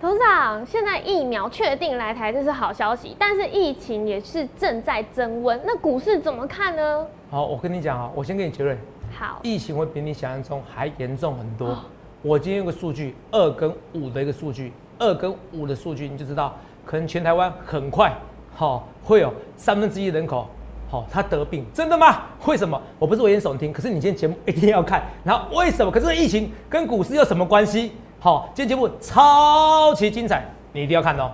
董事长，现在疫苗确定来台，这是好消息，但是疫情也是正在增温，那股市怎么看呢？好，我跟你讲啊，我先给你结论，好，疫情会比你想象中还严重很多。我今天有个数据，二跟五的一个数据，二跟五的数据，你就知道，可能全台湾很快，好，会有三分之一人口，好，他得病，真的吗？为什么？我不是危言耸听，可是你今天节目一定要看。然后为什么？可是疫情跟股市有什么关系？好，今天节目超级精彩，你一定要看哦。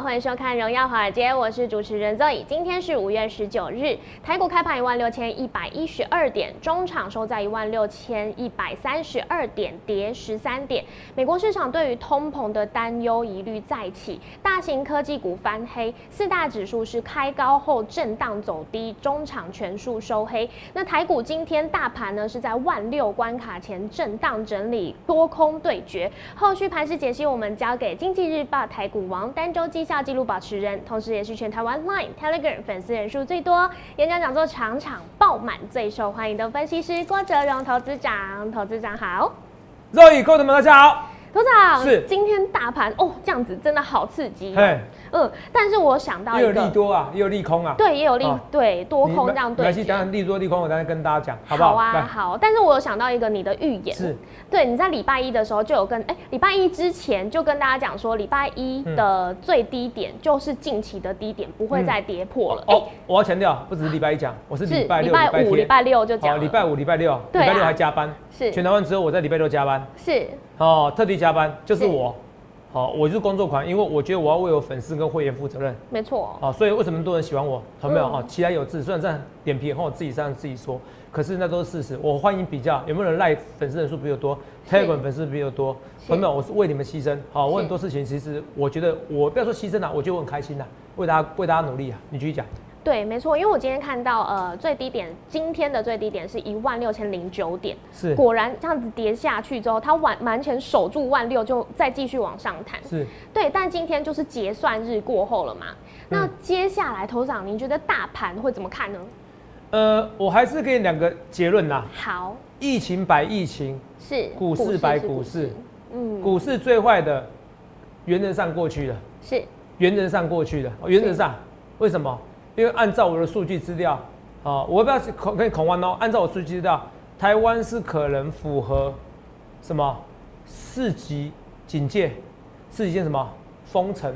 欢迎收看《荣耀华尔街》，我是主持人 Zoe。今天是五月十九日，台股开盘一万六千一百一十二点，中场收在一万六千一百三十二点，跌十三点。美国市场对于通膨的担忧疑虑再起，大型科技股翻黑，四大指数是开高后震荡走低，中场全数收黑。那台股今天大盘呢是在万六关卡前震荡整理，多空对决。后续盘势解析，我们交给经济日报台股王丹周。绩效记录保持人，同时也是全台湾 Line、Telegram 粉丝人数最多、演讲讲座场场爆满、最受欢迎的分析师郭哲荣投资长。投资长好，肉宇观众们大家好。董事长，是今天大盘哦，这样子真的好刺激。嗯，但是我想到也有利多啊，也有利空啊。对，也有利对多空这样对。来，先讲讲利多利空，我等下跟大家讲，好不好？好啊，好。但是我有想到一个你的预言，是对你在礼拜一的时候就有跟哎，礼拜一之前就跟大家讲说，礼拜一的最低点就是近期的低点，不会再跌破了。哦，我要强调，不只是礼拜一讲，我是礼拜六、礼拜五、礼拜六就讲。礼拜五、礼拜六，礼拜六还加班。是全台湾只有我在礼拜六加班。是哦，特地加班就是我。好，我就是工作狂，因为我觉得我要为我粉丝跟会员负责任。没错。好，所以为什么多人喜欢我？有没有？哈，其来有志，虽然这样脸皮厚，自己这样自己说，可是那都是事实。我欢迎比较，有没有人赖粉丝人数比较多，Telegram 粉丝比较多？有没有？我是为你们牺牲。好，我很多事情其实我觉得我不要说牺牲了，我觉得我很开心的，为大家为大家努力啊。你继续讲。对，没错，因为我今天看到，呃，最低点，今天的最低点是一万六千零九点，是，果然这样子跌下去之后，它完完全守住万六，就再继续往上弹，是，对，但今天就是结算日过后了嘛，那接下来头长，您觉得大盘会怎么看呢？呃，我还是给你两个结论啦，好，疫情摆疫情，是，股市摆股市，嗯，股市最坏的，原则上过去了，是，原则上过去的，原则上，为什么？因为按照我的数据资料，啊，我不要恐跟你恐慌哦。按照我数据资料，台湾是可能符合什么四级警戒，四级戒什么封城？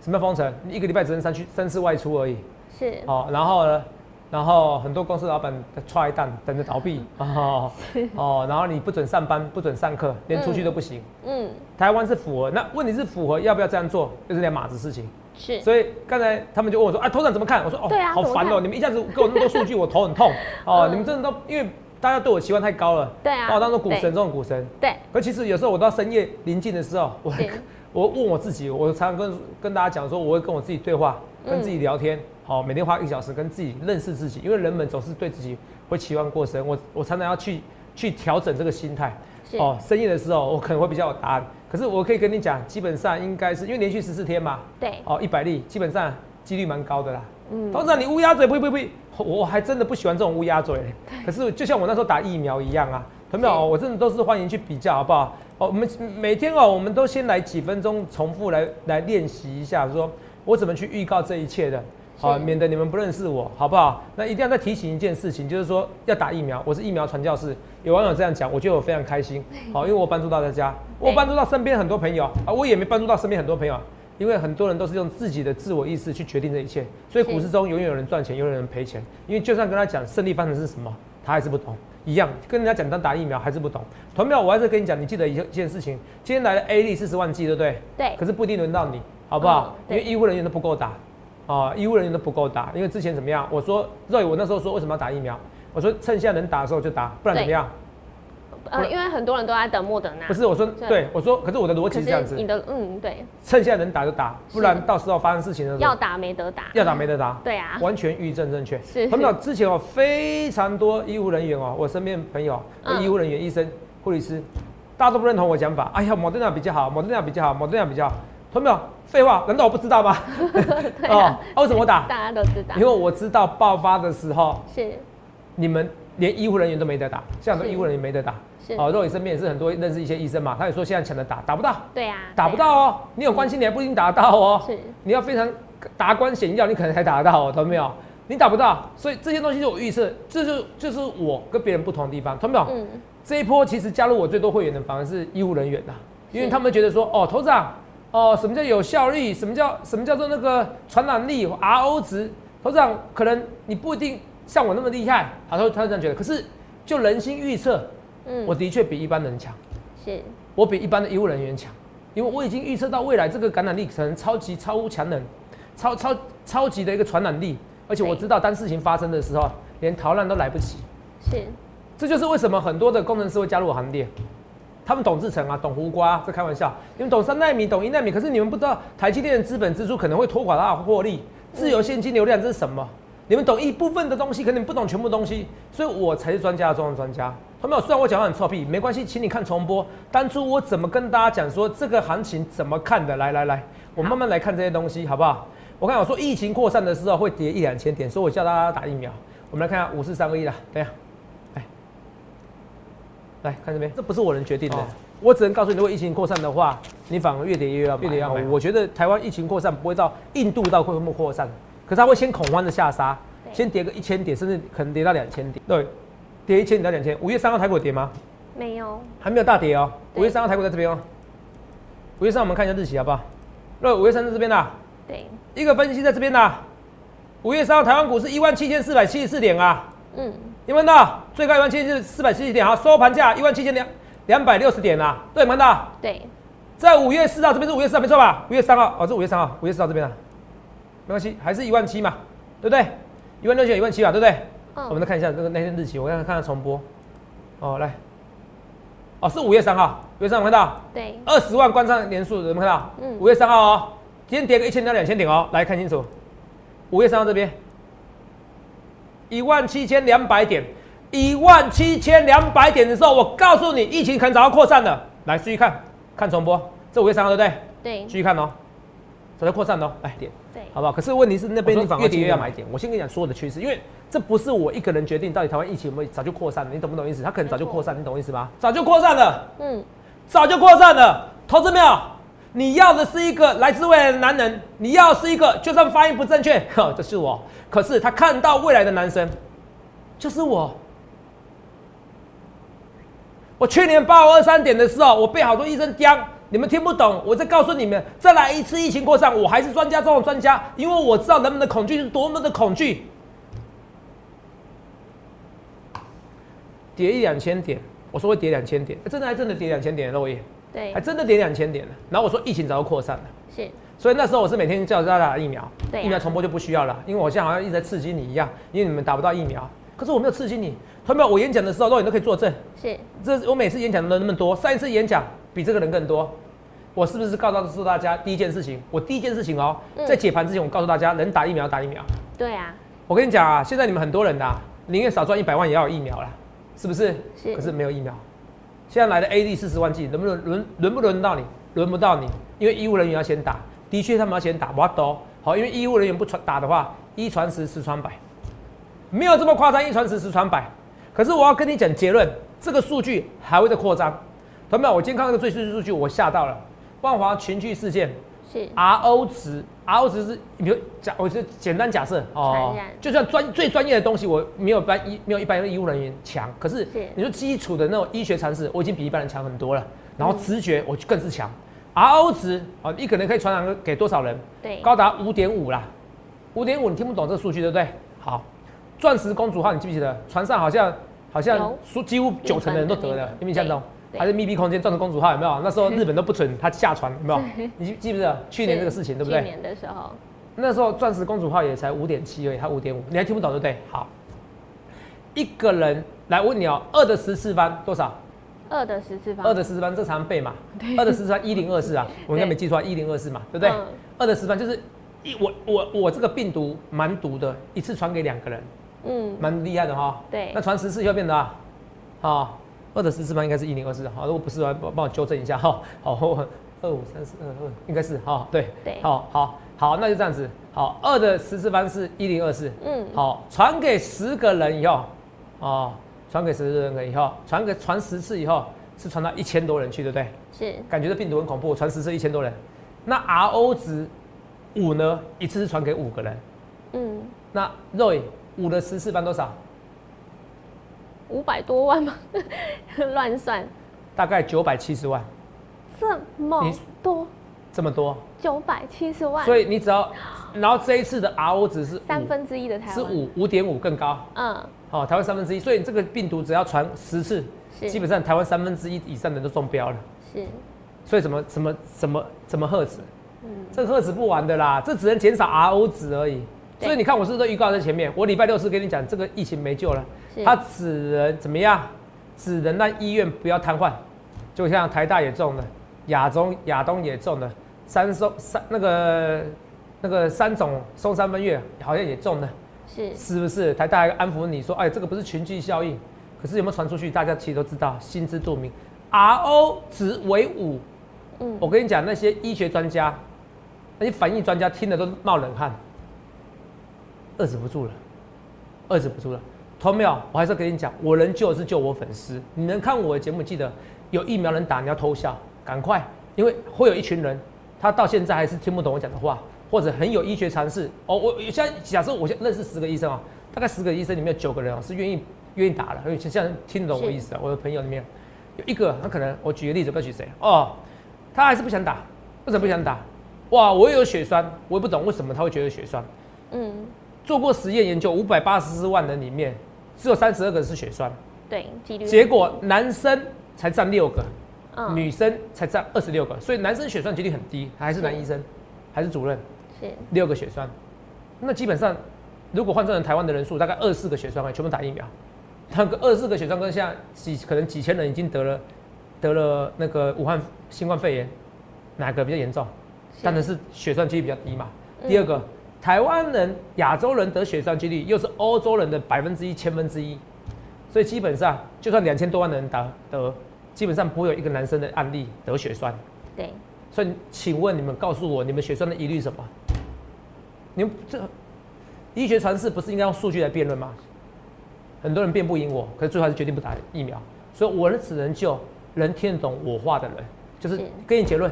什么封城？你一个礼拜只能三去三次外出而已。是。哦，然后呢？然后很多公司老板踹蛋等着倒闭 哦哦，然后你不准上班，不准上课，连出去都不行。嗯。台湾是符合，那问题是符合要不要这样做，就是两码子事情。是，所以刚才他们就问我说：“啊，头长怎么看？”我说：“哦，好烦哦，你们一下子给我那么多数据，我头很痛。哦。你们真的都因为大家对我期望太高了，对啊，把我当做股神这种股神。对，可其实有时候我到深夜临近的时候，我 我问我自己，我常常跟跟大家讲说，我会跟我自己对话，跟自己聊天，好，每天花一小时跟自己认识自己，因为人们总是对自己会期望过深，我我常常要去去调整这个心态。哦，深夜的时候我可能会比较有答案。”可是我可以跟你讲，基本上应该是因为连续十四天嘛，对，哦，一百例，基本上几率蛮高的啦。嗯，董事长，你乌鸦嘴，不不不，我还真的不喜欢这种乌鸦嘴。可是就像我那时候打疫苗一样啊，同没有？我真的都是欢迎去比较，好不好？哦，我们每天哦，我们都先来几分钟重复来来练习一下，说我怎么去预告这一切的。好，免得你们不认识我，好不好？那一定要再提醒一件事情，就是说要打疫苗。我是疫苗传教士，有网友这样讲，我觉得我非常开心。好，因为我帮助到大家，我帮助到身边很多朋友啊，我也没帮助到身边很多朋友，因为很多人都是用自己的自我意识去决定这一切。所以股市中永远有人赚钱，永远有人赔钱。因为就算跟他讲胜利方程是什么，他还是不懂。一样，跟人家讲他打疫苗还是不懂。同样，我还是跟你讲，你记得一件事情，今天来了 A 力四十万剂，对不对？对。可是不一定轮到你，好不好？因为医护人员都不够打。啊，医务人员都不够打，因为之前怎么样？我说肉我那时候说为什么要打疫苗？我说趁现在能打的时候就打，不然怎么样？呃，因为很多人都在等莫德纳。不是，我说对，我说，可是我的逻辑是这样子。你的嗯，对。趁现在能打就打，不然到时候发生事情的时候要打没得打，要打没得打。对啊，完全预证正确。是。他们讲之前哦，非常多医护人员哦，我身边朋友，医护人员、医生、护理师，大家都不认同我讲法。哎呀，莫德纳比较好，莫德纳比较好，莫德纳比较。好。同没有？废话，难道我不知道吗？对啊，哦，为什么我打？大家都知道因，为我知道爆发的时候，是你们连医护人员都没得打，像很多是医护人员没得打。是，哦，肉眼身边也是很多认识一些医生嘛，他也说现在抢着打，打不到，对啊，打不到哦。你有关心，你还不一定打得到哦。是你要非常达官显要，你可能才打得到哦，懂没有？你打不到，所以这些东西就我预测，这就就是我跟别人不同的地方，懂没有？嗯，这一波其实加入我最多会员的反而是医护人员呐，因为他们觉得说，哦，头长，哦，什么叫有效率？什么叫什么叫做那个传染力 RO 值？头长可能你不一定像我那么厉害，好，他他这样觉得。可是就人心预测，嗯，我的确比一般人强，是我比一般的医务人员强，因为我已经预测到未来这个感染力可能超级超乎强人，超超超级的一个传染力，而且我知道当事情发生的时候，连逃难都来不及。是，这就是为什么很多的工程师会加入我行列。他们懂制成啊，懂胡瓜，这开玩笑。你们懂三纳米，懂一纳米，可是你们不知道台积电的资本支出可能会拖垮它的获利。自由现金流量这是什么？你们懂一部分的东西，可能你不懂全部东西，所以我才是专家中的专家。同没有？虽然我讲话很臭屁，没关系，请你看重播。当初我怎么跟大家讲说这个行情怎么看的？来来来，我慢慢来看这些东西，好不好？我看我说疫情扩散的时候会跌一两千点，所以我叫大家打疫苗。我们来看下五四三二一啦，等一下。来看这边，这不是我能决定的，哦我只能告诉你，如果疫情扩散的话，你反而越跌越要越跌要买。我觉得台湾疫情扩散不会到印度到会不会扩散，可是它会先恐慌的下杀，先跌个一千点，甚至可能跌到两千点。对，跌一千点到两千。五月三号台股跌吗？没有，还没有大跌哦。对五月三号台股在这边哦。五月三号我们看一下日期好不好？对，五月三在这边啦，对，一个分析在这边啦。五月三号台湾股是一万七千四百七十四点啊。嗯，有没有看到最高一万七千四百七十点啊？收盘价一万七千两两百六十点啊，对，有没有看到？对，在五月四号这边是五月四号没错吧？五月三号哦，这五月三号，五月四号这边啊，没关系，还是一万七嘛，对不对？一万六千一万七吧，对不对？嗯，我们再看一下这个那天日期，我看看看重播。哦，来，哦是五月三号，五月三号有没有看到对，二十万观看连数，有没有看到？嗯五月三号哦，今天跌个一千到两千点哦，来看清楚，五月三号这边一万七千两百点，一万七千两百点的时候，我告诉你，疫情可能早就扩散了。来，继续看，看重播，这五月三号对不对？对继，续看哦，早就扩散了哦，来点。对，好不好？可是问题是那边你反而越跌越要买点。我先跟你讲所有的趋势，因为这不是我一个人决定到底台湾疫情有没有早就扩散了，你懂不懂意思？它可能早就扩散，你懂我意思吗？早就扩散了，嗯，早就扩散了。投资没有？你要的是一个来自未来的男人，你要的是一个就算发音不正确，呵，这是我。可是他看到未来的男生，就是我。我去年八五二三点的时候，我被好多医生刁，你们听不懂。我再告诉你们，再来一次疫情扩散，我还是专家中的专家，因为我知道人们的恐惧是多么的恐惧。跌一两千点，我说会跌两千点，真的还真的跌两千点，肉眼对还，真的跌两千点了。然后我说疫情早就扩散了，是，所以那时候我是每天叫大家打疫苗，对啊疫苗重播就不需要了，因为我现在好像一直在刺激你一样，因为你们打不到疫苗，可是我没有刺激你。同学们，我演讲的时候，肉眼都可以作证，是，这是我每次演讲的人那么多，上一次演讲比这个人更多。我是不是告诉大家第一件事情？我第一件事情哦，嗯在解盘之前，我告诉大家，能打疫苗打疫苗。对啊，我跟你讲啊，现在你们很多人呐、啊，宁愿少赚一百万也要有疫苗啦，是不是？是可是没有疫苗。现在来的 A D 四十万剂，轮不轮轮轮不轮到你？轮不到你，因为医务人员要先打，的确他们要先打，我都好，因为医务人员不传打的话，一传十，十传百，没有这么夸张，一传十，十传百。可是我要跟你讲结论，这个数据还会再扩张。同学们，我今天看那个最新数据，我吓到了。万华群聚事件是，，RO 值，RO 值是，比如假，我就简单假设哦，就算专最专业的东西，我没有一般医没有一般的医务人员强，可是是你说基础的那种医学常识，我已经比一般人强很多了。然后嗯直觉我就更是强，RO 值啊，你可能可以传染给多少人？对，高达五点五啦，五点五你听不懂这数据对不对？好，钻石公主号你记不记得？船上好像好像几乎九成的人都得了，有没有印象中？对还是密闭空间钻石公主号有没有？那时候日本都不准他下船，有没有？你记记不记得去年这个事情对不对？去年的时候，那时候钻石公主号也才五点七而已，它五点五，你还听不懂对不对？好，一个人来问你哦，二的十次方多少？二的十次方，二的十次方这常背嘛？二的十次方一零二四啊，我应该没记错，一零二四嘛，对。不对？嗯？二的十次方就是一我我我这个病毒蛮毒的，一次传给两个人，嗯，蛮厉害的哈。对。那传十次就变得啊，好，二的十次方应该是一零二四，好，如果不是的话，帮帮我纠正一下哈。好，二五三四二二，应该是哈，对。对。好好好，那就这样子，好，二的十次方是一零二四，嗯，好，传给十个人以后，哦，传给十个人以后，传给传十次以后，是传到一千多人去，对不对？是。感觉这病毒很恐怖，传十次一千多人，那 R O 值五呢，一次是传给五个人，嗯。那 Roy 五的十次方多少？五百多万吗？乱算，大概九百七十万，这么多，这么多，九百七十万，所以你只要，然后这一次的 R O 值是五，三分之一的台湾。是，五五点五更高，嗯，好、台湾三分之一，所以这个病毒只要传十次，基本上台湾三分之一以上的人都中标了。是，所以怎么怎么怎么怎么赫值？嗯这个赫值不完的啦，这只能减少 RO 值而已。所以你看，我是不是都预告在前面？我礼拜六是跟你讲，这个疫情没救了，是它只能怎么样？只能让医院不要瘫痪。就像台大也中了，亚中亚东也中了，三松三那个那个三种松山分院好像也中了。是，是不是？台大还安抚你说，哎，这个不是群聚效应，可是有没有传出去？大家其实都知道，心知肚明。RO 值为五，嗯，我跟你讲，那些医学专家、那些反应专家听了都冒冷汗，遏制不住了，遏制不住了。同没有？我还是跟你讲，我能救的是救我粉丝。你能看我的节目，记得有疫苗能打，你要偷笑，赶快，因为会有一群人，他到现在还是听不懂我讲的话，或者很有医学常识。哦，我现在假设我认识十个医生啊，大概十个医生里面有九个人啊是愿意愿意打的，而且像听得懂我意思啊。我的朋友里面有一个，他可能我举个例子，不要举谁？哦，他还是不想打，为什么不想打？哇，我也有血栓，我也不懂为什么他会觉得有血栓。嗯，做过实验研究，五百八十四万人里面，只有三十二个是血栓，对，几率，结果男生才占六个，嗯，女生才占二十六个，所以男生血栓几率很低，还是男医生，还是主任，是，六个血栓。那基本上，如果换算成台湾的人数，大概二四个血栓，全部打疫苗。那个二四个血栓跟现在几可能几千人已经得了得了那个武汉新冠肺炎，哪个比较严重？当然是血栓几率比较低嘛。嗯第二个，台湾人、亚洲人得血栓几率又是欧洲人的百分之一、千分之一，所以基本上就算两千多万人打得，基本上不会有一个男生的案例得血栓。对，所以，请问你们告诉我，你们血栓的疑虑是什么？你们这医学传世不是应该用数据来辩论吗？很多人辩不赢我，可是最后还是决定不打疫苗。所以我呢只能救能听得懂我话的人，就是是给你结论，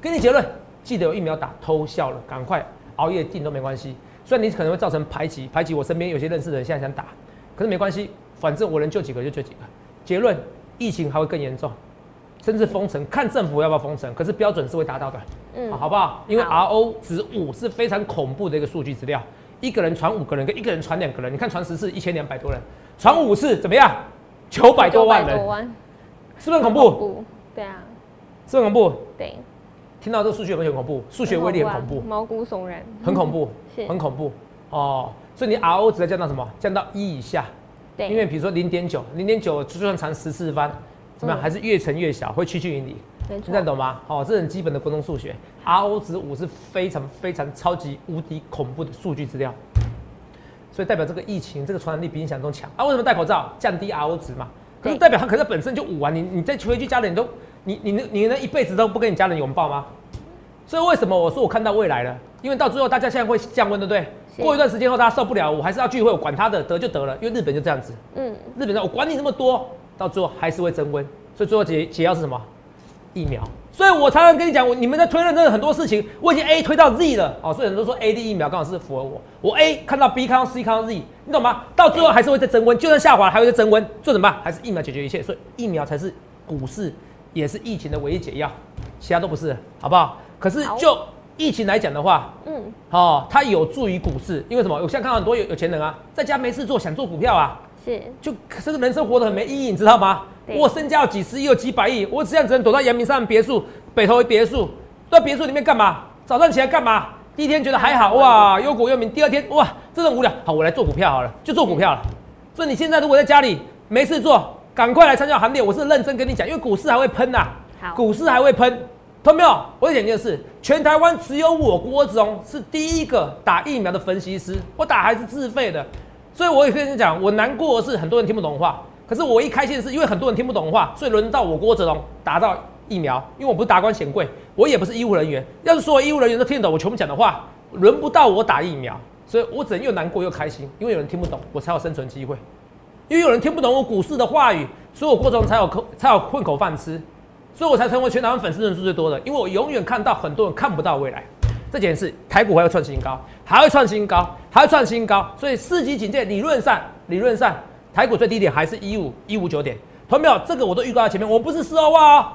给你结论，记得有疫苗打，偷笑了，赶快熬夜订都没关系。虽然你可能会造成排挤，排挤我身边有些认识的人现在想打，可是没关系，反正我能救几个就救几个。结论，疫情还会更严重，甚至封城，看政府要不要封城，可是标准是会达到的。嗯好，好不好？因为 RO 值五是非常恐怖的一个数据资料，一个人传五个人，跟一个人传两个人，你看传十次一千两百多人，传五次怎么样？九百多万人，是不是很恐怖？怖，对啊，是不是很恐怖？对，听到这个数据有没有很恐怖？数学威力很恐怖，啊毛骨悚然，很恐怖，很恐怖哦。所以你 RO 值要降到什么？降到一以下，对，因为比如说零点九，零点九就算长十次方，怎么样？嗯还是越沉越小，会趋近于零。没现在懂吗？好、这很基本的国中数学。RO 值五是非常非常超级无敌恐怖的数据资料，所以代表这个疫情这个传染力比你想象中强啊。为什么戴口罩？降低 RO 值嘛。可是代表它可是本身就五啊，你你再回去家人，你都你你你你能一辈子都不跟你家人拥抱吗？所以为什么我说我看到未来了？因为到最后大家现在会降温，对不对？过一段时间后大家受不了，我还是要聚会，我管他的，得就得了。因为日本就这样子，嗯，日本人我管你那么多，到最后还是会增温。所以最后解解药是什么？疫苗。所以我常常跟你讲，我你们在推论真的很多事情，我已经 A 推到 Z 了，哦，所以很多人说 A D 疫苗刚好是符合我，我 A 看到 B 看到 C 看到 Z，你懂吗？到最后还是会再增温，就算下滑了还会再增温，做怎么办？还是疫苗解决一切，所以疫苗才是股市也是疫情的唯一解药，其他都不是，好不好？可是就疫情来讲的话，嗯，哦，它有助于股市，因为什么？我现在看到很多有有钱人啊，在家没事做，想做股票啊，是，就这个人生活得很没意义，你知道吗？我身家有几十亿，有几百亿，我这样只能躲在阳明山别墅、北投别墅，在别墅里面干嘛？早上起来干嘛？第一天觉得还好哇，忧国忧民，第二天哇，这种无聊，好，我来做股票好了，就做股票了。所以你现在如果在家里没事做，赶快来参加行列，我是认真跟你讲，因为股市还会喷呐、好股市还会喷，懂没有？我讲一件事，全台湾只有我郭子龙是第一个打疫苗的分析师，我打还是自费的，所以我也跟你讲，我难过的是很多人听不懂话，可是我一开心的是，因为很多人听不懂话，所以轮到我郭子龙打到疫苗，因为我不是达官显贵，我也不是医务人员。要是所有医务人员都听得懂我全部讲的话，轮不到我打疫苗，所以我只能又难过又开心，因为有人听不懂，我才有生存机会。因为有人听不懂我股市的话语，所以我过程才有口才有混口饭吃，所以我才成为全台湾粉丝人数最多的。因为我永远看到很多人看不到未来。这件事，台股还要创新高，还要创新高，还要创新高。所以四级警戒理论上，理论上台股最低点还是一五一五九点。同没有？这个我都预告在前面。我不是四二万哦，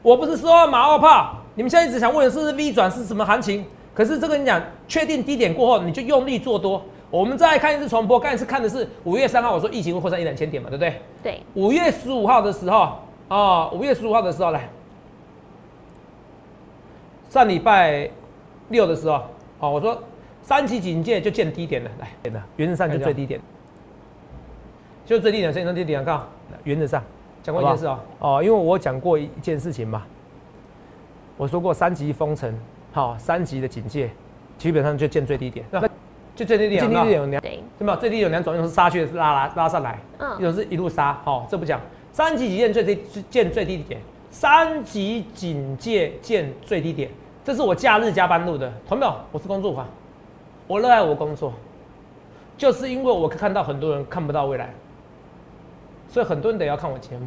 我不是四二万马后炮。你们现在一直想问的是 V 转是什么行情？可是这个你讲，确定低点过后，你就用力做多。我们再看一次重播，刚才是看的是五月三号，我说疫情会扩散一两千点嘛，对不对？对。五月十五号的时候，啊，五月十五号的时候来，上礼拜六的时候，哦，我说三级警戒就见低点了，来，真的，原则上就最低点，就最低点，先从低点看。原则上讲过一件事哦，哦，因为我讲过一件事情嘛，我说过三级封城，好，三级的警戒，基本上就见最低点，那就最低点，最低点有两，对吧？最低有两种，一种是杀去拉拉拉上来，嗯，一种是一路杀，好，这不讲。三级警戒最低见最低点，三级警戒见最低点，这是我假日加班录的，同没有？我是工作狂，我热爱我工作，就是因为我看到很多人看不到未来。所以很多人得要看我节目，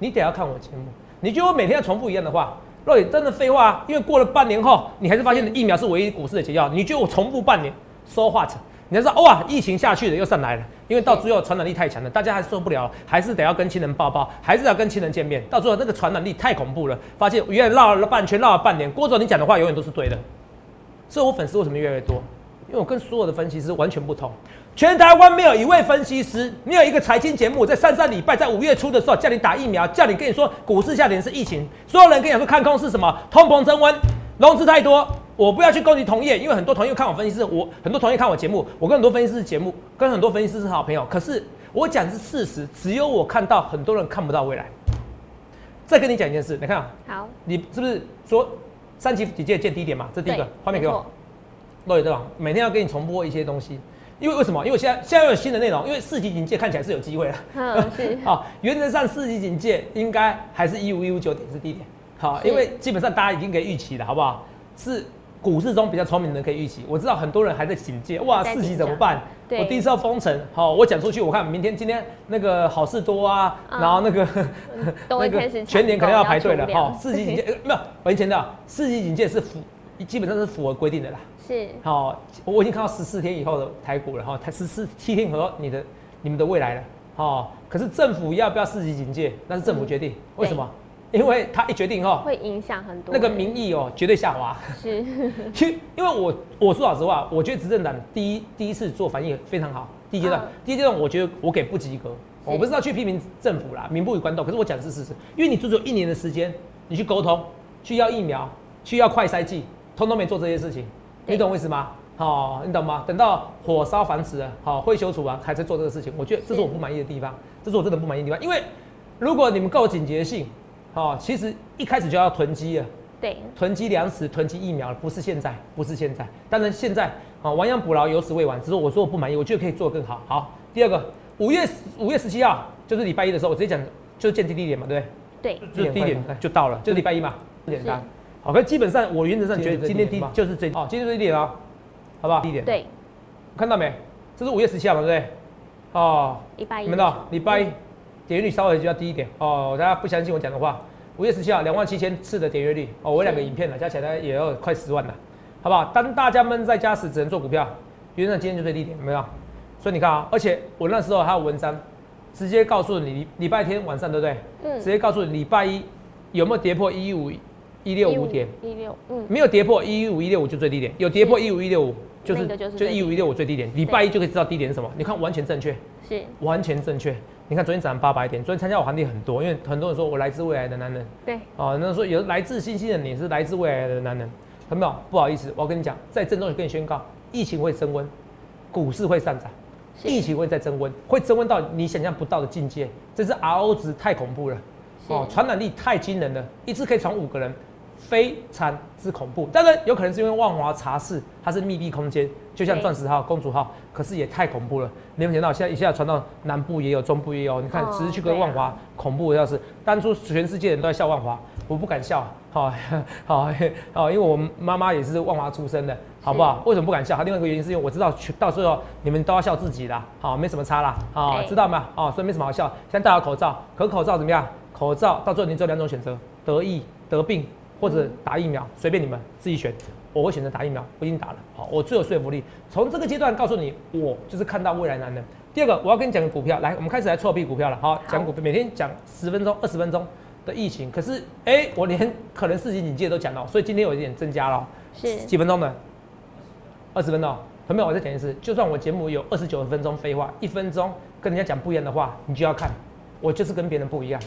你得要看我节目。你觉得我每天要重复一样的话，若你真的废话，因为过了半年后，你还是发现疫苗是唯一股市的解药。你觉得我重复半年说话你要说哇，疫情下去了又上来了，因为到最后传染力太强了，大家还受不了，还是得要跟亲人抱抱，还是要跟亲人见面。到最后那个传染力太恐怖了，发现原来绕了半圈，绕了半年。郭总，你讲的话永远都是对的。所以我粉丝为什么越来越多？因为我跟所有的分析师完全不同。全台湾没有一位分析师，没有一个财经节目在上上礼拜在五月初的时候叫你打疫苗，叫你跟你说股市下跌是疫情。所有人跟你说看空是什么？通膨升温，融资太多。我不要去攻击同业，因为很多同业看我分析师，我很多同业看我节目，我跟很多分析师节目，跟很多分析师是好朋友。可是我讲的是事实，只有我看到很多人看不到未来。再跟你讲一件事，你看啊，好，你是不是说三级警戒见低点嘛？这第一个画面给我，落雨对吧？每天要给你重播一些东西。因为为什么？因为现在现在有新的内容，因为四级警戒看起来是有机会了。嗯，是。好，原则上四级警戒应该还是一五一五九点是低点。好，因为基本上大家已经可以预期了，好不好？是股市中比较聪明的人可以预期。我知道很多人还在警戒，哇，四级怎么办？我第一次要封城。好，我讲出去，我看明天今天那个好事多啊，然后那个 那个全年可能要排队了。好，四级警戒没有，我以前的四级警戒是符，基本上是符合规定的啦。是好，我已经看到十四天以后的台股了哈，台十四七天和你的你们的未来了，好，可是政府要不要四级警戒，那是政府决定，为什么？因为他一决定哈，会影响很多，那个民意哦绝对下滑。是，因因为我我说老实话，我觉得执政党第一第一次做反应非常好，第一阶段，第一阶段我觉得我给不及格，我不是要去批评政府啦，民不与官斗，可是我讲的是事实，因为你足足一年的时间，你去沟通，去要疫苗，去要快筛剂，通通没做这些事情。你懂我意思吗？好，你懂吗？等到火烧房子了，好，会修除啊，还在做这个事情，我觉得这是我不满意的地方，这是我真的不满意的地方。因为如果你们够警觉性，好，其实一开始就要囤积了，对，囤积粮食、囤积疫苗，不是现在，不是现在。当然现在啊，亡羊补牢，有始未完。只是我说我不满意，我觉得可以做得更好。好，第二个，五月五月十七号就是礼拜一的时候，我直接讲就是见低低点嘛，对不对？对，就是低点就到了，就是礼拜一嘛，简单。好，可基本上我原则上觉得今天低就是最哦，今天最低点啊，好不好？低点。对，看到没？这是五月十七号嘛，对不对？哦，礼拜一。你们到礼拜一，点阅率稍微就要低一点哦。大家不相信我讲的话，五月十七号两万七千次的点阅率哦，我两个影片了，加起来也要快十万了，好不好？当大家闷在家时只能做股票，原则上今天就最低点，有没有？所以你看啊，而且我那时候还有文章，直接告诉你礼拜天晚上对不对？嗯。直接告诉你礼拜一有没有跌破一五。一六五点，一六，嗯，没有跌破一五一六五就最低点，有跌破一五一六五就是就一五一六五最低点，礼拜一就可以知道低点是什么。你看完全正确，是完全正确。你看昨天涨八百点，昨天参加我行情很多，因为很多人说我来自未来的男人，对，哦，那说有来自星星的你是来自未来的男人，有没有？不好意思，我要跟你讲，在郑重也跟你宣告，疫情会升温，股市会上涨，疫情会再升温，会升温到你想象不到的境界，这是 RO 值太恐怖了，哦，传染力太惊人了，一次可以传五个人。非常之恐怖。当然有可能是因为万华茶室它是密闭空间，就像钻石号、公主号，可是也太恐怖了。你们想到现在一下传到南部也有，中部也有，你看只是去个万华，恐怖的要是。当初全世界人都在笑万华，我不敢笑，好 好 好，因为我妈妈也是万华出生的。好不好？为什么不敢笑？另外一个原因是因为我知道，到最后你们都要笑自己的，好，没什么差啦，好，知道吗？哦，所以没什么好笑。现在戴好口罩，可口罩怎么样？口罩到最后你只有两种选择：得疫、得病，或者打疫苗，随便你们自己选。我会选择打疫苗，我已经打了，好，我最有说服力。从这个阶段告诉你，我就是看到未来男人。第二个，我要跟你讲个股票，来，我们开始来错币股票了，好，讲股票，每天讲十分钟、二十分钟的疫情，可是，哎，我连可能四级警戒都讲到，所以今天有一点增加了，是几分钟的。二十分钟，朋友我再讲一次，就算我节目有二十九分钟废话，一分钟跟人家讲不一样的话，你就要看，我就是跟别人不一样，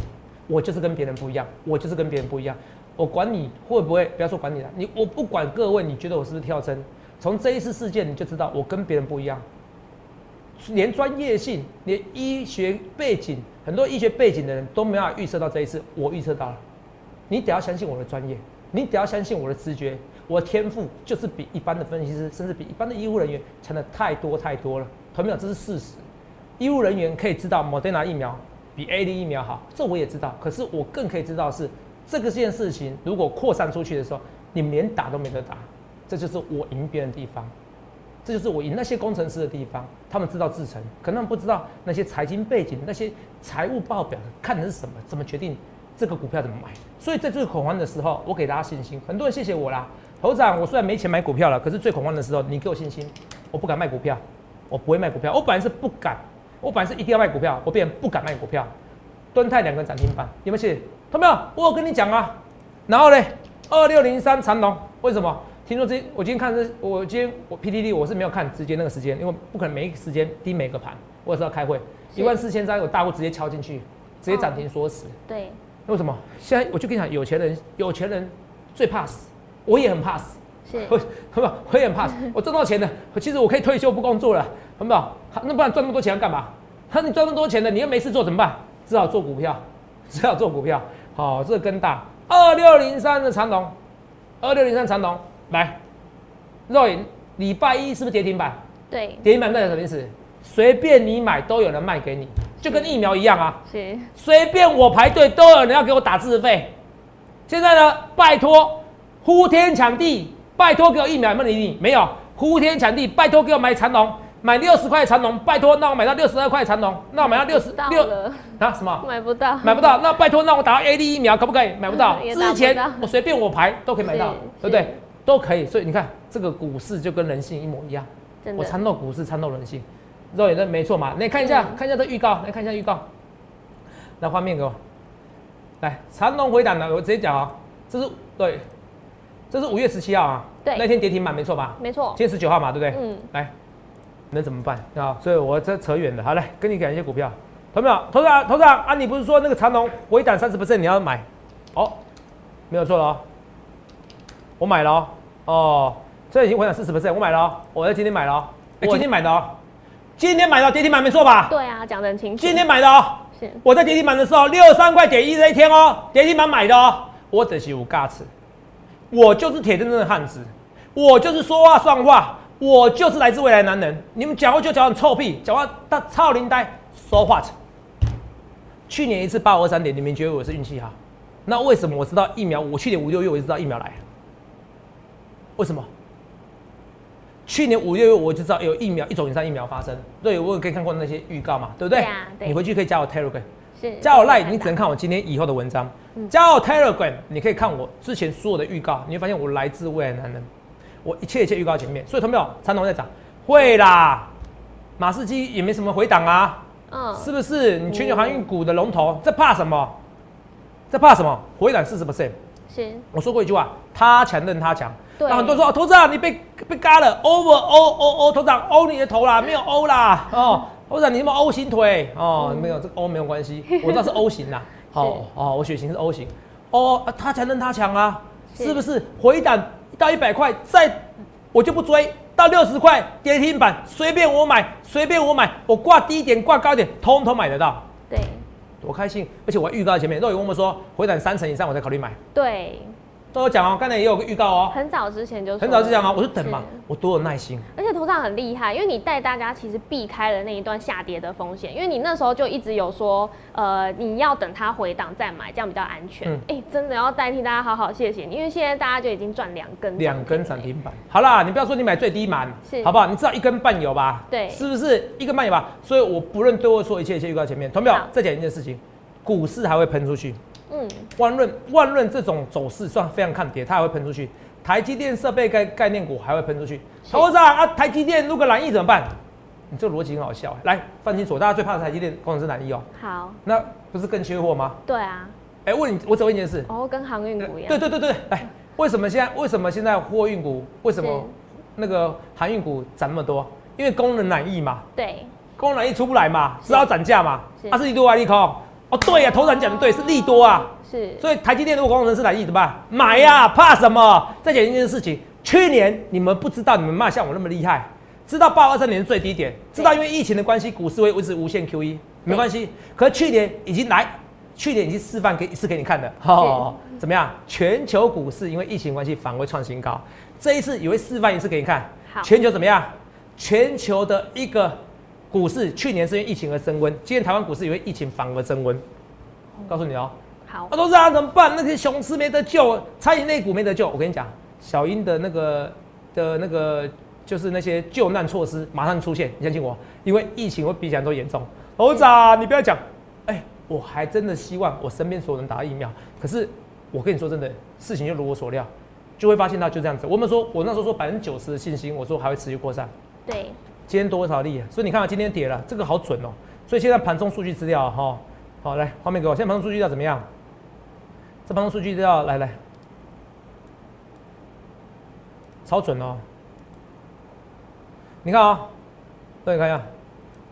我就是跟别人不一样，我就是跟别人不一样，我管你会不会，不要说管你了，你我不管各位，你觉得我是不是跳针？从这一次事件你就知道我跟别人不一样，连专业性，连医学背景，很多医学背景的人都没法预测到这一次，我预测到了，你得要相信我的专业，你得要相信我的直觉。我的天赋就是比一般的分析师，甚至比一般的医护人员强的太多太多了。朋友，这是事实。医护人员可以知道莫德纳疫苗比 A D 疫苗好，这我也知道。可是我更可以知道是这个件事情，如果扩散出去的时候，你们连打都没得打。这就是我赢别人的地方，这就是我赢那些工程师的地方。他们知道制程，可能不知道那些财经背景、那些财务报表看的是什么，怎么决定这个股票怎么买。所以在最恐慌的时候，我给大家信心。很多人谢谢我啦。头长，我虽然没钱买股票了，可是最恐慌的时候，你给我信心，我不敢卖股票，我不会卖股票。我本来是不敢，我本来是一定要卖股票，我变不敢卖股票。敦泰两个涨停板，有没有信？同没有？我有跟你讲啊。然后呢，二六零三长龙，为什么？听说这我今天看这，我今天我 PDD 我是没有看直接那个时间，因为不可能每一个时间盯每个盘，我也是要开会。一万四千张有大户直接敲进去，直接涨停锁死。对。为什么？现在我就跟你讲，有钱人有钱人最怕死。我也很怕死，是，不，我也很怕死。我挣到钱了，其实我可以退休不工作了，好不好？那不然赚那么多钱要干嘛？那你赚那么多钱了，你又没事做怎么办？只好做股票，只好做股票。好，这个更大，二六零三的长龙，二六零三长龙，来，肉眼礼拜一是不是跌停板？对，跌停板代表什么意思？随便你买都有人卖给你，就跟疫苗一样啊。是，随便我排队都有人要给我打自费。现在呢，拜托。呼天抢地，拜托给我疫苗，有没有理你？没有。呼天抢地，拜托给我买长龙，买六十块长龙，拜托，那我买到六十二块长龙，那我买到六十六啊？什么？买不到，买不到。那拜托，那我打到 A D 疫苗可不可以？买不到。之前我随便我排都可以买到，对不对？都可以。所以你看，这个股市就跟人性一模一样。我参透股市，参透人性，肉眼的没错嘛？你看一下，看一下这预告，来看一下预告。来画面给我，来长龙回档了，我直接讲啊，这是对。这是五月十七号啊，对，那天跌停板没错吧？没错。今天十九号嘛，对不对？嗯。来，能怎么办啊？所以我这扯远了。好来，跟你讲一些股票，投没有？投资长，投资长啊，你不是说那个长龙回档三十 percent 你要买？哦，没有错了哦，我买了哦。哦，这已经回档四十 percent，我买了哦，我在今天买了哦，我今天买的哦，今天买的跌停板没错吧？对啊，讲得很清楚。今天买的哦，是。我在跌停板的时候六十三块点一那一天哦，跌停板买的哦，我只是有价值。我就是铁铮铮的汉子，我就是说话算话，我就是来自未来男人。你们讲话就讲很臭屁，讲话他操林呆说话。去年一次八五二三点，你们觉得我是运气好？那为什么我知道疫苗？我去年五六月我就知道疫苗来了。为什么？去年五六月我就知道有疫苗一种以上疫苗发生。对，我有可以看过那些预告嘛，对不对？对你回去可以加我 Telegram。加我 Line，你只能看我今天以后的文章。加我 Telegram，你可以看我之前所有的预告，你会发现我来自未来男人，我一切一切预告前面。所以，同没有？长隆在涨，会啦。马士基也没什么回档啊，嗯，是不是？你全球航运股的龙头，这怕什么？这怕什么？回档四十 percent。是。我说过一句话，他强任他强。对。那很多人说，投资啊，你被被嘎了，over o o o，头长 o 你的头啦，没有 o 啦，哦。或者你什么 O 型腿哦，没有这个 O 没有关系，我知道是 O 型啦。好哦，我血型是 O 型。哦，他强任他强啊，是不是？回档到一百块，再我就不追，到六十块跌停板随便我买，随便我买，我挂低点挂高点，通通买得到。对，多开心！而且我还预告前面，若有问我说回档三成以上，我才考虑买。对，都有讲哦，刚才也有个预告哦，很早之前就很早之前啊，我就等嘛，我多有耐心。而且头上很厉害，因为你带大家其实避开了那一段下跌的风险，因为你那时候就一直有说，呃，你要等它回档再买，这样比较安全。哎，真的要代替大家好好谢谢你，因为现在大家就已经赚两根两根涨停板。好啦，你不要说你买最低满，好不好？你知道一根半有吧？对，是不是一根半有吧？所以我不论对我说一切，一切预告前面，同表再讲一件事情，股市还会喷出去。嗯，万润万润这种走势算非常看跌，它还会喷出去。台积电设备概概念股还会喷出去。投资啊，台积电如果蓝翼怎么办？你这逻辑很好笑。来，放清楚，大家最怕的台积电工程师蓝翼哦。好，那不是更缺货吗？对啊。哎，问你，我只问一件事。哦，跟航运股一样。对对对对，来，为什么现在为什么现在货运股为什么那个航运股涨那么多？因为工人难易嘛。对。工人难易出不来嘛，只好涨价嘛。它是利多还是利空？哦，对呀，头长讲的对，是利多啊。是，所以台积电如果工程师来意怎么办？买呀，怕什么？再讲一件事情，去年你们不知道你们骂像我那么厉害，知道八二三年是最低点，知道因为疫情的关系，股市会维持无限 QE，没关系。可是去年已经来，去年已经示范给一次给你看的，哦，怎么样？全球股市因为疫情关系反而会创新高，这一次也会示范一次给你看。全球怎么样？全球的一个股市去年是因为疫情而升温，今年台湾股市因为疫情反而升温。告诉你哦。我都是啊，怎么办？那些熊市没得救，餐饮类股没得救。我跟你讲，小英的那个的那个就是那些救难措施马上出现，你相信我，因为疫情会比想都严重。猴子啊，你不要讲，哎，我还真的希望我身边所有人打疫苗。可是我跟你说真的，事情就如我所料，就会发现到就这样子。我们说，我那时候说百分之九十的信心，我说还会持续扩散。对，今天多少例？所以你看啊，今天跌了，这个好准哦。所以现在盘中数据资料哈，好来画面给我，现在盘中数据要怎么样？这帮数据都要来来，超准哦！你看啊，对，看一下，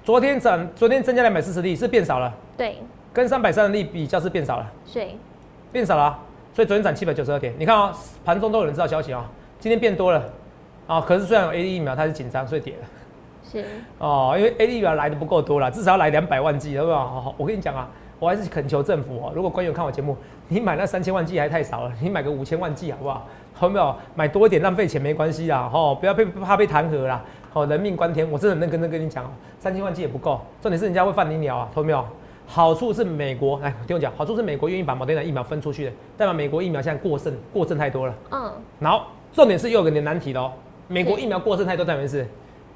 昨天涨，昨天增加两百四十例，是变少了。对，跟三百三十例比较是变少了。是，变少了，所以昨天涨七百九十二点。你看啊，盘中都有人知道消息啊，今天变多了啊。可是虽然有 A D 疫苗，它是紧张，所以跌了。是。哦，因为 A D 疫苗来的不够多了，至少要来两百万剂，好不？好好，我跟你讲啊。我还是恳求政府哦，如果官员看我节目，你买那三千万剂还太少了，你买个五千万剂好不好？好没有？买多一点浪费钱没关系啊，吼，不要被怕被弹劾啦，好，人命关天，我真的认真跟跟你讲哦，三千万剂也不够，重点是人家会放你鸟啊，懂没有？好处是美国，来听我讲，好处是美国愿意把某天的疫苗分出去的，代表美国疫苗现在过剩，过剩太多了。嗯。然后重点是又有个难题喽，美国疫苗过剩太多，代表是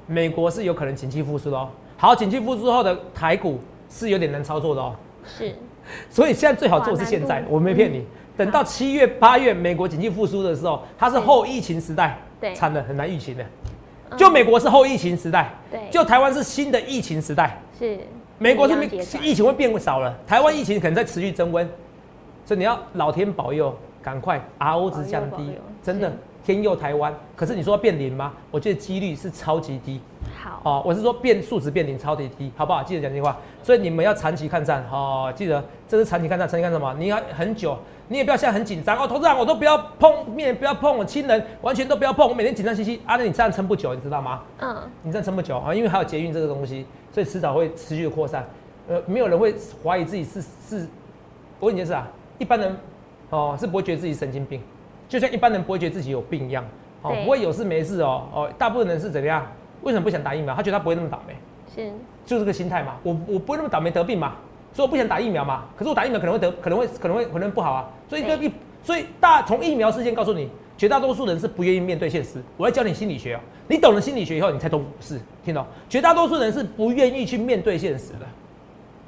美国是有可能景气复苏的哦。好，景气复苏后的台股是有点难操作的哦。是，所以现在最好做是现在，我没骗你。等到七月、八月美国经济复苏的时候，它是后疫情时代，对，惨的很难预期的。就美国是后疫情时代，对，就台湾是新的疫情时代，是。美国是疫情会变少了，台湾疫情可能在持续增温，所以你要老天保佑，赶快 RO 值降低，真的。天佑台湾，可是你说变零吗？我觉得几率是超级低。好，哦，我是说变数值变零超级低，好不好？记得讲这句话。所以你们要长期看战，哦，记得这是长期看战，长期看什么？你要很久，你也不要现在很紧张哦。投资人我都不要碰面，不要碰我亲人，完全都不要碰。我每天紧张兮兮，啊，那你这样撑不久，你知道吗？嗯，你这样撑不久啊，因为还有捷运这个东西，所以迟早会持续的扩散。呃，没有人会怀疑自己是是，我问你件事啊，一般人哦是不会觉得自己神经病。就像一般人不会觉得自己有病一样，哦，不会有事没事哦，哦，大部分人是怎么样？为什么不想打疫苗？他觉得他不会那么倒霉，是，就这个心态嘛。我我不会那么倒霉得病嘛，所以我不想打疫苗嘛。可是我打疫苗可能会得，可能会可能会可能不好啊。所以这一，所以大从疫苗事件告诉你，绝大多数人是不愿意面对现实。我要教你心理学哦，你懂了心理学以后，你才懂股市，听懂？绝大多数人是不愿意去面对现实的。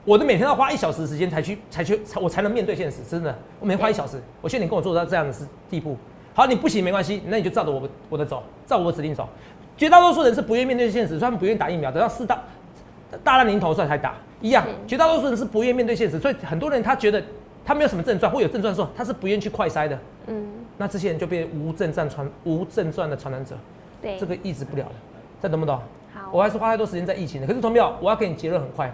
我都每天要花一小时时间才去才去才我才能面对现实，真的，我每天花一小时。我劝你跟我做到这样的事地步。好，你不行没关系，那你就照着我我的走，照我指令走。绝大多数人是不愿意面对现实，所以他们不愿意打疫苗，等到四大大难临头时才打一样。绝大多数人是不愿意面对现实，所以很多人他觉得他没有什么症状，或有症状的时候，他是不愿意去快筛的。嗯，那这些人就变无症状传无症状的传染者。对，这个抑制不了的，这懂不懂？好，我还是花太多时间在疫情的。可是同没有？我要给你结论很快。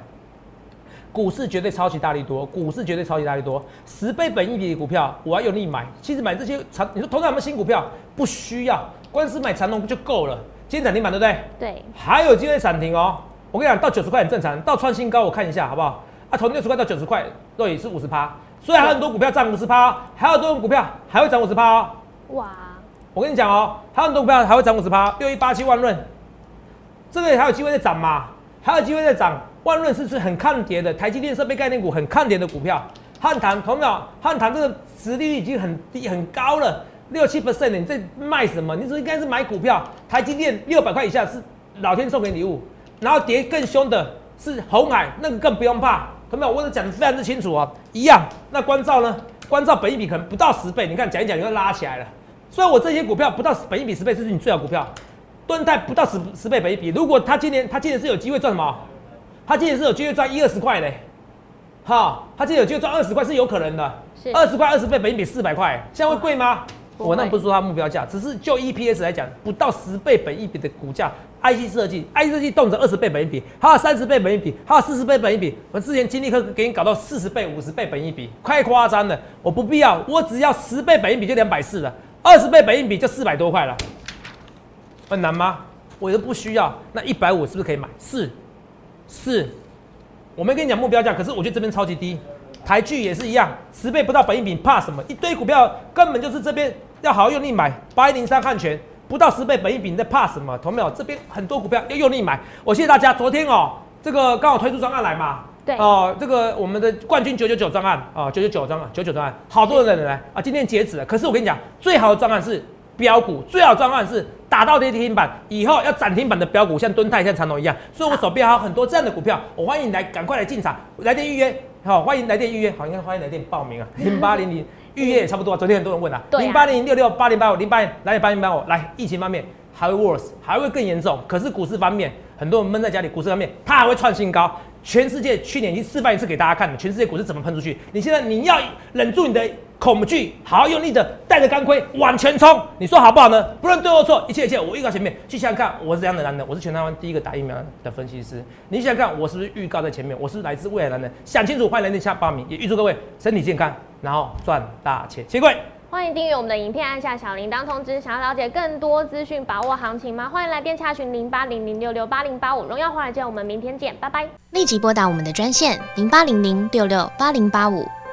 股市绝对超级大力多，股市绝对超级大力多，十倍本益比的股票，我要用力买。其实买这些长，你说头上有没有新股票？不需要，光是买长龙不就够了？今天涨停板对不对？对。还有机会涨停哦！我跟你讲，到九十块很正常，到创新高我看一下好不好？啊，从六十块到九十块，都也是五十趴。所以还有很多股票涨五十趴，还有很多股票还会涨五十趴哦。哇！我跟你讲哦，还有很多股票还会涨五十趴，六一八七万润，这个还有机会再涨嘛？还有机会再涨。万润是是很抗跌的，台积电设备概念股很抗跌的股票。汉唐同秒，汉唐这个实力率已经很低很高了，六七 percent 你在卖什么？你只应该是买股票。台积电六百块以下是老天送给礼物，然后跌更凶的是红海，那个更不用怕。同没有？我都讲的非常之清楚啊，一样。那关照呢？关照本一比可能不到十倍，你看讲一讲就拉起来了。所以我这些股票不到本一比十倍，这是你最好股票。敦泰不到十十倍本一比，如果他今年他今年是有机会赚什么？他今年是有机会赚一二十块嘞，哈，他今年有机会赚二十块是有可能的，二十块二十倍，本一比四百块，现在会贵吗？我那不是说它目标价，只是就 EPS 来讲，不到十倍本一比的股价，IC 设计，IC 设计动辄二十倍本一比，还有三十倍本一比，还有四十倍本一比，我之前金立科给你搞到四十倍、五十倍本一比，太夸张了，我不必要，我只要十倍本一比就两百四了，二十倍本一比就四百多块了，很难吗？我都不需要，那一百五是不是可以买？是。是，我没跟你讲目标价，可是我觉得这边超级低，台剧也是一样，十倍不到本一比，怕什么？一堆股票根本就是这边要好好用力买，八一零三汉权不到十倍本一比，你在怕什么？同没有？这边很多股票要用力买。我谢谢大家，昨天哦，这个刚好推出专案来嘛，对，哦，这个我们的冠军九九九专案啊，九九九专案，九九专案，好多人来啊，今天截止了。可是我跟你讲，最好的专案是。标股最好专案是打到跌停板以后要涨停板的标股，像敦泰、像长隆一样。所以我手边还有很多这样的股票，我欢迎你来赶快来进场，来电预约。好，欢迎来电预约。好，应该欢迎来电报名啊。零八零零预约也差不多，昨天很多人问啊。零八零零六六八零八五零八零来点八零八五来。疫情方面还会 worse，还会更严重。可是股市方面，很多人闷在家里，股市方面它还会创新高。全世界去年已经示范一次给大家看了，全世界股市怎么喷出去。你现在你要忍住你的恐惧，好好用力的带着钢盔往前冲。你说好不好呢？不论对或错，一切一切我预告前面。去想想看，我是怎样的男人？我是全台湾第一个打疫苗的分析师。你想想看，我是不是预告在前面？我是来自未来男人。想清楚，欢迎来电下报名，也预祝各位身体健康，然后赚大钱。谢谢。欢迎订阅我们的影片，按下小铃铛通知。想要了解更多资讯，把握行情吗？欢迎来电查询零八零零六六八零八五。荣耀华尔街，我们明天见，拜拜。立即拨打我们的专线零八零零六六八零八五